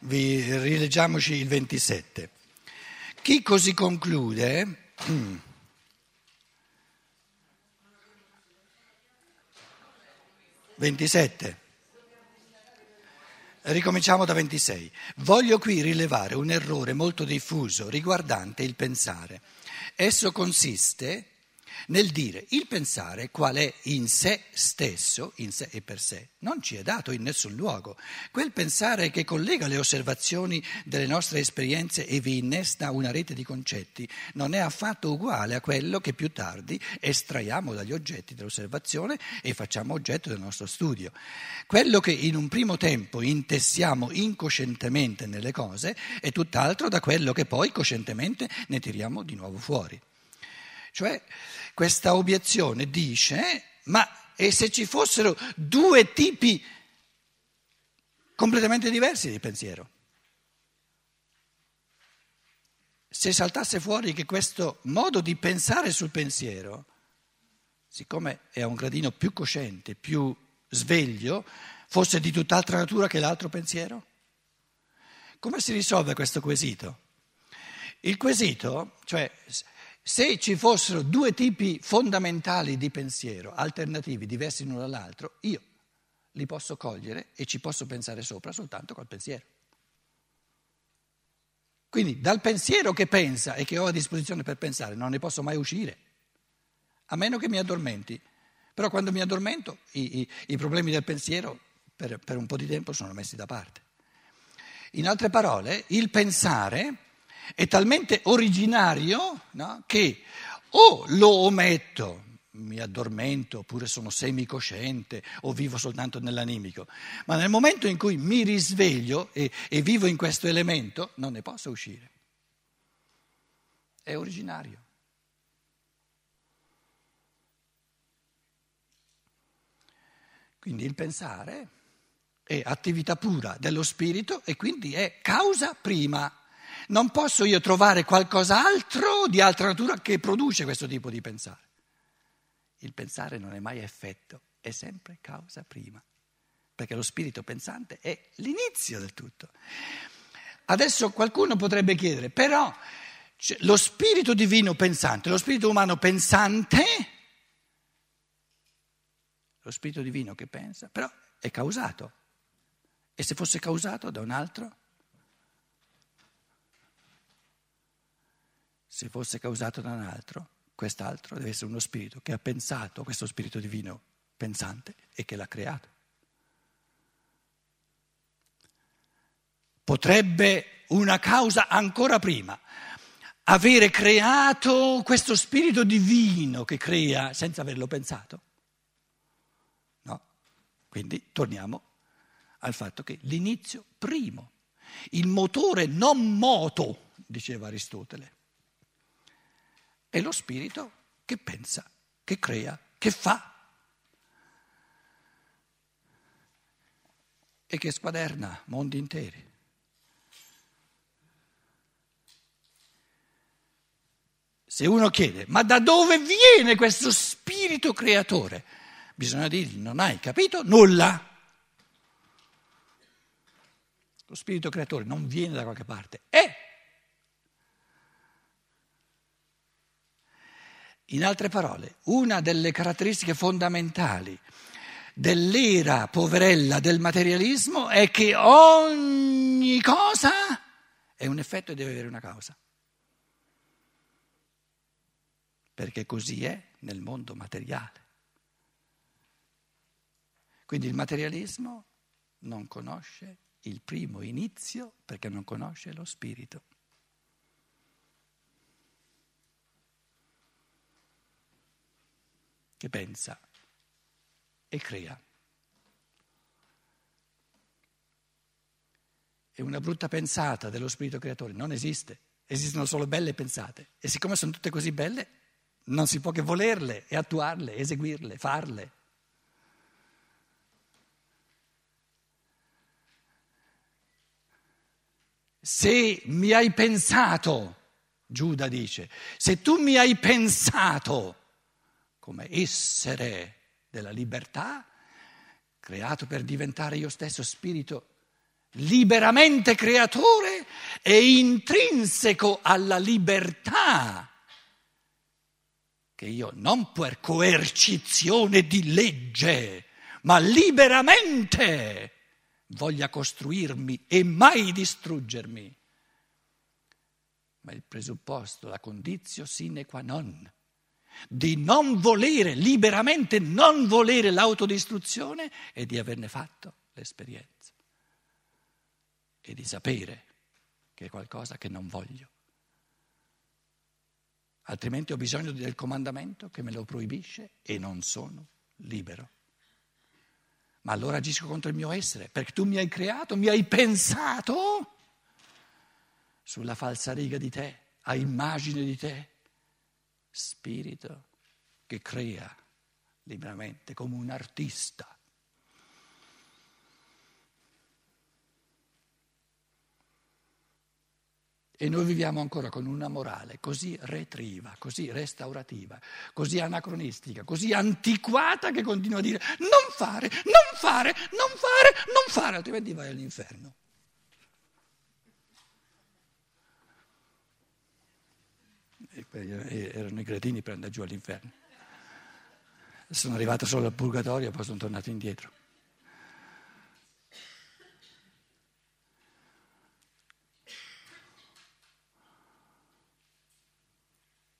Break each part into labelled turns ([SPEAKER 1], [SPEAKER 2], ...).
[SPEAKER 1] vi rileggiamoci il 27. Chi così conclude... 27. Ricominciamo da 26. Voglio qui rilevare un errore molto diffuso riguardante il pensare. Esso consiste nel dire il pensare qual è in sé stesso, in sé e per sé, non ci è dato in nessun luogo. Quel pensare che collega le osservazioni delle nostre esperienze e vi innesta una rete di concetti non è affatto uguale a quello che più tardi estraiamo dagli oggetti dell'osservazione e facciamo oggetto del nostro studio. Quello che in un primo tempo intessiamo incoscientemente nelle cose è tutt'altro da quello che poi coscientemente ne tiriamo di nuovo fuori. Cioè, questa obiezione dice, ma e se ci fossero due tipi completamente diversi di pensiero? Se saltasse fuori che questo modo di pensare sul pensiero, siccome è a un gradino più cosciente, più sveglio, fosse di tutt'altra natura che l'altro pensiero? Come si risolve questo quesito? Il quesito, cioè se ci fossero due tipi fondamentali di pensiero, alternativi, diversi l'uno dall'altro, io li posso cogliere e ci posso pensare sopra soltanto col pensiero. Quindi dal pensiero che pensa e che ho a disposizione per pensare non ne posso mai uscire, a meno che mi addormenti. Però quando mi addormento i, i, i problemi del pensiero per, per un po' di tempo sono messi da parte. In altre parole, il pensare è talmente originario no, che o lo ometto, mi addormento oppure sono semicosciente o vivo soltanto nell'animico, ma nel momento in cui mi risveglio e, e vivo in questo elemento non ne posso uscire. È originario. Quindi il pensare è attività pura dello spirito e quindi è causa prima non posso io trovare qualcos'altro di altra natura che produce questo tipo di pensare. Il pensare non è mai effetto, è sempre causa prima, perché lo spirito pensante è l'inizio del tutto. Adesso qualcuno potrebbe chiedere, però lo spirito divino pensante, lo spirito umano pensante, lo spirito divino che pensa, però è causato. E se fosse causato da un altro? Se fosse causato da un altro, quest'altro deve essere uno spirito che ha pensato, questo spirito divino pensante, e che l'ha creato. Potrebbe una causa ancora prima avere creato questo spirito divino che crea senza averlo pensato? No. Quindi torniamo al fatto che l'inizio primo, il motore non moto, diceva Aristotele, è lo spirito che pensa, che crea, che fa e che squaderna mondi interi. Se uno chiede, ma da dove viene questo spirito creatore? Bisogna dirgli, non hai capito nulla. Lo spirito creatore non viene da qualche parte, è In altre parole, una delle caratteristiche fondamentali dell'era poverella del materialismo è che ogni cosa è un effetto e deve avere una causa. Perché così è nel mondo materiale. Quindi il materialismo non conosce il primo inizio perché non conosce lo spirito. Che pensa e crea. E una brutta pensata dello spirito creatore non esiste, esistono solo belle pensate. E siccome sono tutte così belle, non si può che volerle e attuarle, eseguirle, farle. Se mi hai pensato, Giuda dice, se tu mi hai pensato come essere della libertà, creato per diventare io stesso spirito liberamente creatore è intrinseco alla libertà che io non per coercizione di legge, ma liberamente voglia costruirmi e mai distruggermi. Ma il presupposto, la condizio sine qua non di non volere, liberamente non volere l'autodistruzione e di averne fatto l'esperienza e di sapere che è qualcosa che non voglio. Altrimenti ho bisogno del comandamento che me lo proibisce e non sono libero. Ma allora agisco contro il mio essere, perché tu mi hai creato, mi hai pensato sulla falsa riga di te, a immagine di te spirito che crea liberamente come un artista. E noi viviamo ancora con una morale così retriva, così restaurativa, così anacronistica, così antiquata che continua a dire non fare, non fare, non fare, non fare, altrimenti vai all'inferno. Erano i gradini per andare giù all'inferno. Sono arrivato solo al purgatorio e poi sono tornato indietro.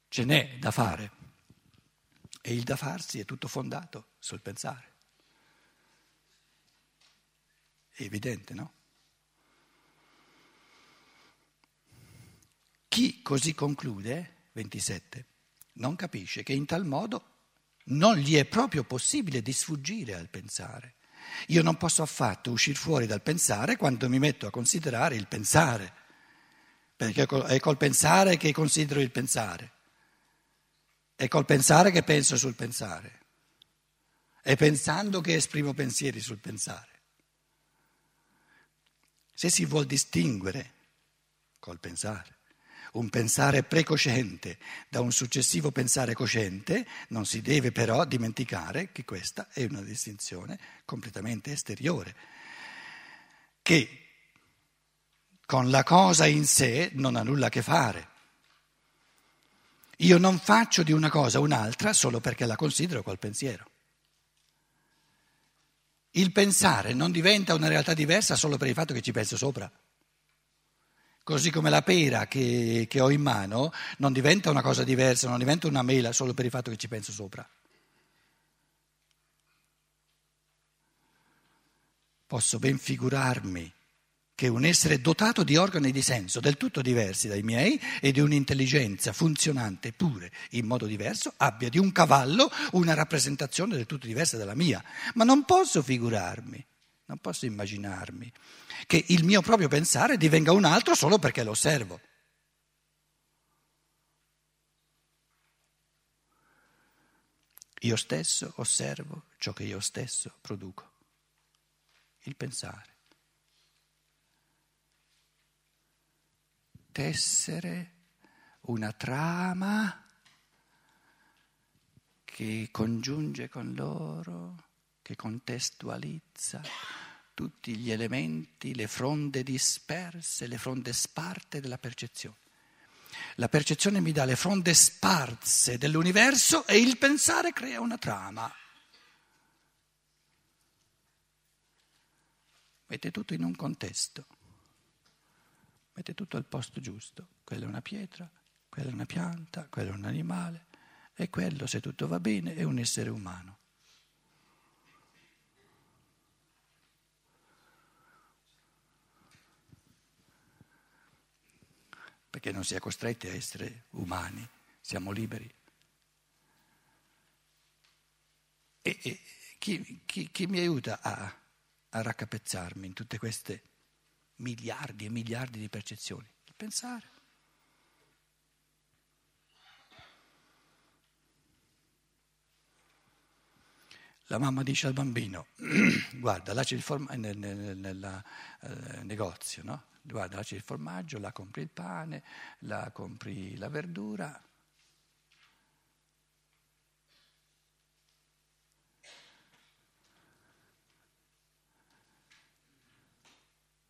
[SPEAKER 1] Ce n'è da fare e il da farsi è tutto fondato sul pensare. È evidente, no? Chi così conclude 27, non capisce che in tal modo non gli è proprio possibile di sfuggire al pensare. Io non posso affatto uscire fuori dal pensare quando mi metto a considerare il pensare, perché è col pensare che considero il pensare, è col pensare che penso sul pensare, è pensando che esprimo pensieri sul pensare. Se si vuol distinguere col pensare un pensare precosciente da un successivo pensare cosciente, non si deve però dimenticare che questa è una distinzione completamente esteriore, che con la cosa in sé non ha nulla a che fare. Io non faccio di una cosa un'altra solo perché la considero col pensiero. Il pensare non diventa una realtà diversa solo per il fatto che ci penso sopra. Così come la pera che, che ho in mano non diventa una cosa diversa, non diventa una mela solo per il fatto che ci penso sopra. Posso ben figurarmi che un essere dotato di organi di senso del tutto diversi dai miei e di un'intelligenza funzionante pure in modo diverso abbia di un cavallo una rappresentazione del tutto diversa dalla mia. Ma non posso figurarmi, non posso immaginarmi che il mio proprio pensare divenga un altro solo perché lo osservo. Io stesso osservo ciò che io stesso produco, il pensare. Tessere una trama che congiunge con loro, che contestualizza tutti gli elementi, le fronde disperse, le fronde sparte della percezione. La percezione mi dà le fronde sparse dell'universo e il pensare crea una trama. Mette tutto in un contesto, mette tutto al posto giusto. Quella è una pietra, quella è una pianta, quello è un animale e quello, se tutto va bene, è un essere umano. Perché non si è costretti a essere umani, siamo liberi. E, e chi, chi, chi, mi aiuta a, a raccapezzarmi in tutte queste miliardi e miliardi di percezioni? Il pensare. La mamma dice al bambino, guarda, là c'è il formaggio nel, nel, nel uh, negozio, no? guarda, là c'è il formaggio, là compri il pane, là compri la verdura.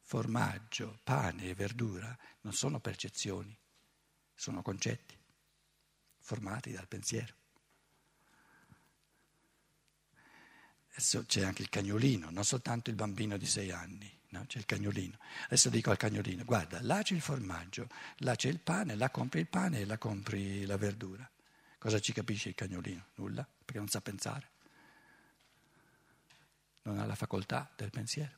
[SPEAKER 1] formaggio, pane e verdura non sono percezioni, sono concetti formati dal pensiero. Adesso c'è anche il cagnolino, non soltanto il bambino di sei anni, no? c'è il cagnolino. Adesso dico al cagnolino, guarda, là c'è il formaggio, là c'è il pane, là compri il pane e là compri la verdura. Cosa ci capisce il cagnolino? Nulla, perché non sa pensare. Non ha la facoltà del pensiero.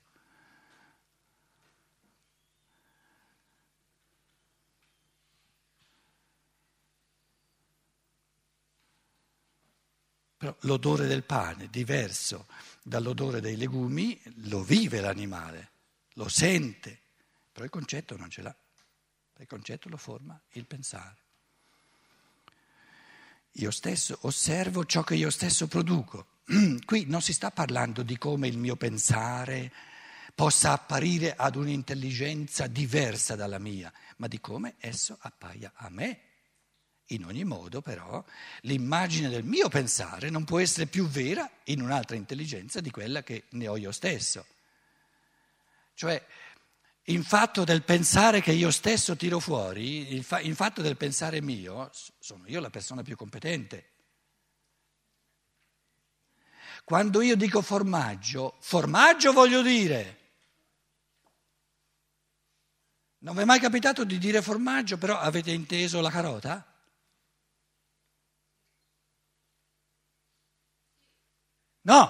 [SPEAKER 1] Però l'odore del pane, diverso dall'odore dei legumi, lo vive l'animale, lo sente, però il concetto non ce l'ha, il concetto lo forma il pensare. Io stesso osservo ciò che io stesso produco. Qui non si sta parlando di come il mio pensare possa apparire ad un'intelligenza diversa dalla mia, ma di come esso appaia a me. In ogni modo, però, l'immagine del mio pensare non può essere più vera in un'altra intelligenza di quella che ne ho io stesso. Cioè, in fatto del pensare che io stesso tiro fuori, in fatto del pensare mio, sono io la persona più competente. Quando io dico formaggio, formaggio voglio dire. Non vi è mai capitato di dire formaggio, però avete inteso la carota? No!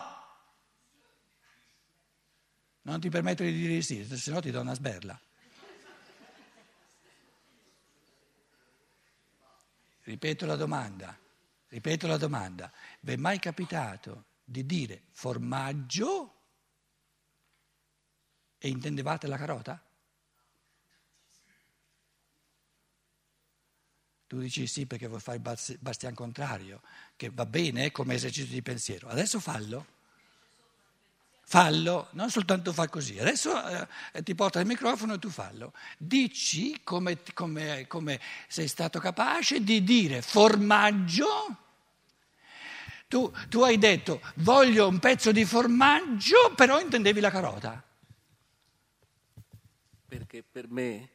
[SPEAKER 1] Non ti permettere di dire di sì, se no ti do una sberla. Ripeto la domanda, ripeto la domanda. Vi è mai capitato di dire formaggio e intendevate la carota? Tu dici sì perché vuoi fare il bastian contrario, che va bene come esercizio di pensiero. Adesso fallo. Fallo, non soltanto fa così. Adesso eh, ti porta il microfono e tu fallo. Dici come, come, come sei stato capace di dire formaggio. Tu, tu hai detto voglio un pezzo di formaggio, però intendevi la carota.
[SPEAKER 2] Perché per me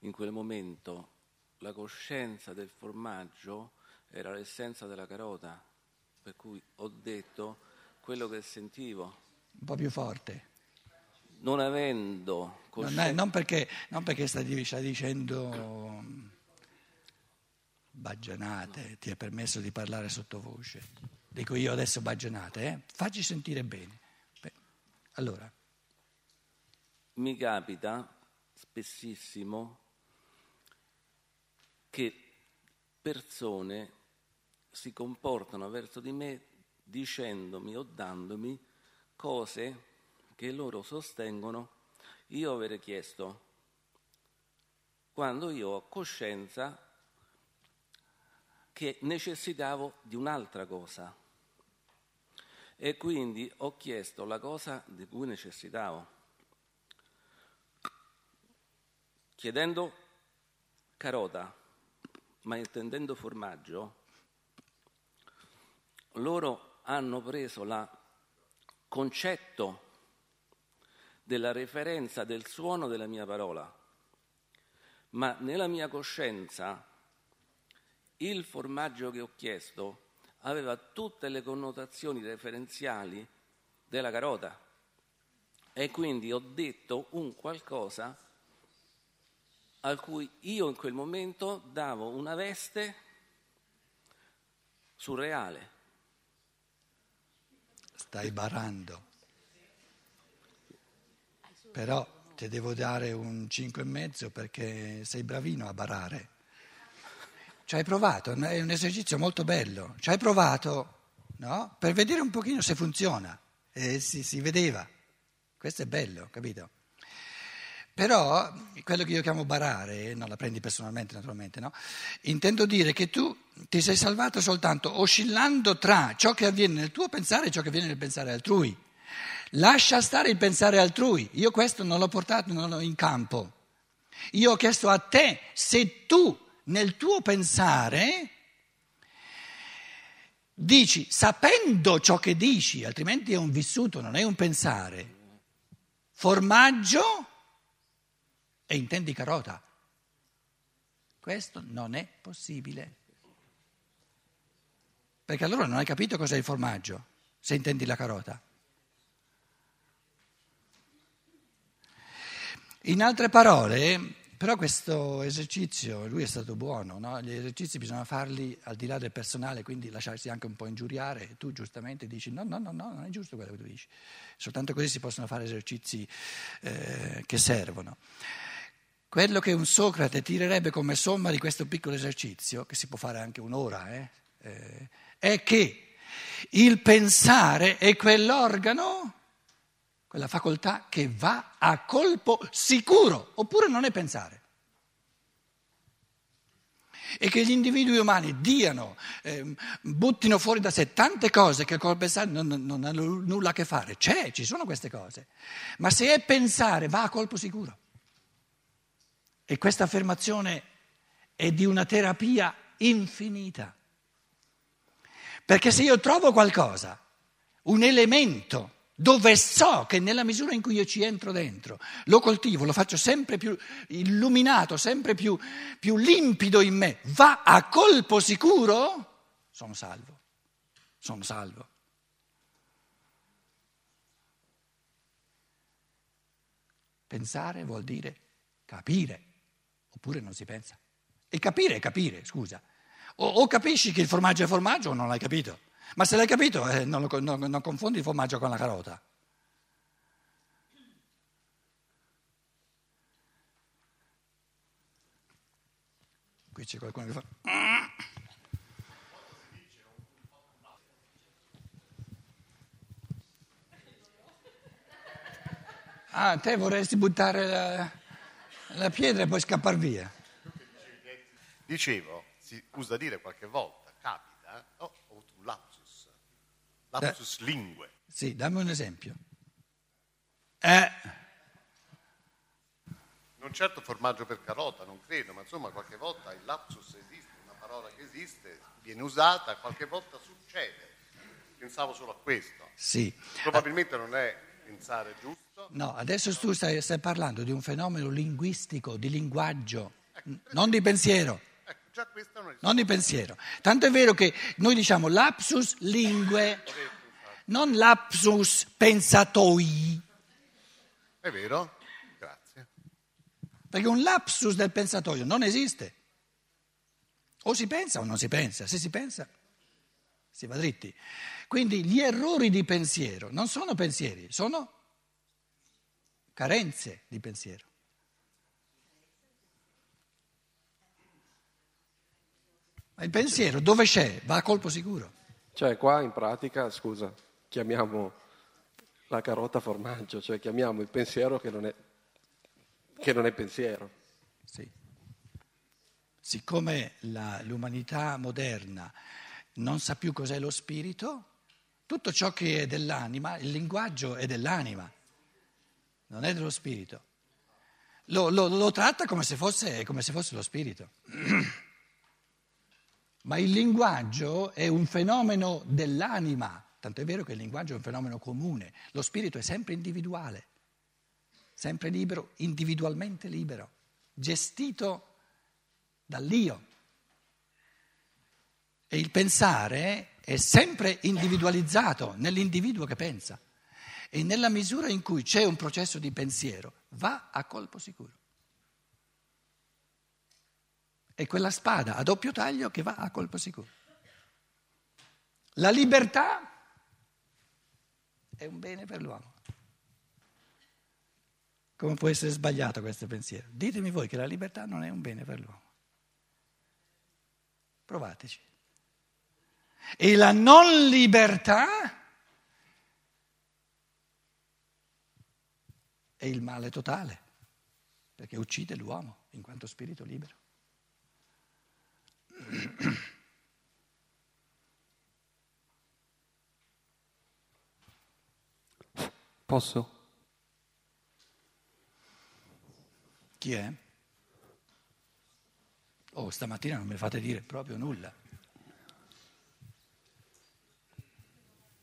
[SPEAKER 2] in quel momento la coscienza del formaggio era l'essenza della carota, per cui ho detto quello che sentivo.
[SPEAKER 1] Un po' più forte.
[SPEAKER 2] Non avendo
[SPEAKER 1] coscienza... Non, è, non, perché, non perché stai, stai dicendo baggianate, ti è permesso di parlare sottovoce. Dico io adesso baggianate, eh? facci sentire bene. Beh, allora.
[SPEAKER 2] Mi capita spessissimo che persone si comportano verso di me dicendomi o dandomi cose che loro sostengono. Io avere chiesto, quando io ho coscienza che necessitavo di un'altra cosa e quindi ho chiesto la cosa di cui necessitavo, chiedendo carota ma intendendo formaggio, loro hanno preso il concetto della referenza del suono della mia parola, ma nella mia coscienza il formaggio che ho chiesto aveva tutte le connotazioni referenziali della carota. E quindi ho detto un qualcosa a cui io in quel momento davo una veste surreale.
[SPEAKER 1] Stai barando. Però ti devo dare un 5,5 perché sei bravino a barare. Ci hai provato, è un esercizio molto bello. Ci hai provato, no? Per vedere un pochino se funziona. E si, si vedeva. Questo è bello, capito? Però quello che io chiamo barare, non la prendi personalmente naturalmente, no? intendo dire che tu ti sei salvato soltanto oscillando tra ciò che avviene nel tuo pensare e ciò che avviene nel pensare altrui. Lascia stare il pensare altrui, io questo non l'ho portato non l'ho in campo. Io ho chiesto a te se tu nel tuo pensare dici sapendo ciò che dici, altrimenti è un vissuto, non è un pensare. Formaggio e intendi carota. Questo non è possibile. Perché allora non hai capito cos'è il formaggio, se intendi la carota. In altre parole, però questo esercizio, lui è stato buono, no? gli esercizi bisogna farli al di là del personale, quindi lasciarsi anche un po' ingiuriare. Tu giustamente dici no, no, no, no, non è giusto quello che tu dici. Soltanto così si possono fare esercizi eh, che servono. Quello che un Socrate tirerebbe come somma di questo piccolo esercizio, che si può fare anche un'ora, eh, eh, è che il pensare è quell'organo quella facoltà che va a colpo sicuro, oppure non è pensare. E che gli individui umani diano, eh, buttino fuori da sé tante cose che col pensare non, non hanno nulla a che fare. C'è, ci sono queste cose. Ma se è pensare, va a colpo sicuro. E questa affermazione è di una terapia infinita. Perché se io trovo qualcosa, un elemento, dove so che nella misura in cui io ci entro dentro, lo coltivo, lo faccio sempre più illuminato, sempre più, più limpido in me, va a colpo sicuro, sono salvo, sono salvo. Pensare vuol dire capire, oppure non si pensa. E capire è capire, scusa. O, o capisci che il formaggio è formaggio o non l'hai capito. Ma se l'hai capito, eh, non, lo, non, non confondi il formaggio con la carota. Qui c'è qualcuno che fa... Ah, te vorresti buttare la, la pietra e poi scappare via.
[SPEAKER 3] Dicevo, si usa dire qualche volta, capita, oh, Lapsus eh, lingue.
[SPEAKER 1] Sì, dammi un esempio. Eh.
[SPEAKER 3] Non certo formaggio per carota, non credo, ma insomma qualche volta il lapsus esiste, una parola che esiste, viene usata, qualche volta succede. Pensavo solo a questo.
[SPEAKER 1] Sì.
[SPEAKER 3] Probabilmente non è pensare giusto.
[SPEAKER 1] No, adesso tu stai, stai parlando di un fenomeno linguistico, di linguaggio, ecco, non di pensiero.
[SPEAKER 3] Già questo non,
[SPEAKER 1] non di pensiero. Tanto è vero che noi diciamo lapsus lingue, non lapsus pensatoi.
[SPEAKER 3] È vero? Grazie.
[SPEAKER 1] Perché un lapsus del pensatoio non esiste. O si pensa o non si pensa. Se si pensa, si va dritti. Quindi gli errori di pensiero non sono pensieri, sono carenze di pensiero. Ma il pensiero dove c'è? Va a colpo sicuro.
[SPEAKER 4] Cioè qua in pratica, scusa, chiamiamo la carota formaggio, cioè chiamiamo il pensiero che non è, che non è pensiero.
[SPEAKER 1] Sì. Siccome la, l'umanità moderna non sa più cos'è lo spirito, tutto ciò che è dell'anima, il linguaggio è dell'anima, non è dello spirito. Lo, lo, lo tratta come se, fosse, come se fosse lo spirito. Ma il linguaggio è un fenomeno dell'anima, tanto è vero che il linguaggio è un fenomeno comune, lo spirito è sempre individuale, sempre libero, individualmente libero, gestito dall'io. E il pensare è sempre individualizzato nell'individuo che pensa. E nella misura in cui c'è un processo di pensiero, va a colpo sicuro. È quella spada a doppio taglio che va a colpo sicuro. La libertà è un bene per l'uomo. Come può essere sbagliato questo pensiero? Ditemi voi che la libertà non è un bene per l'uomo. Provateci. E la non libertà è il male totale, perché uccide l'uomo in quanto spirito libero.
[SPEAKER 4] Posso?
[SPEAKER 1] Chi è? Oh, stamattina non mi fate dire proprio nulla.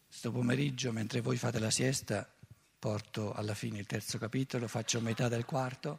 [SPEAKER 1] Sto pomeriggio, mentre voi fate la siesta, porto alla fine il terzo capitolo, faccio metà del quarto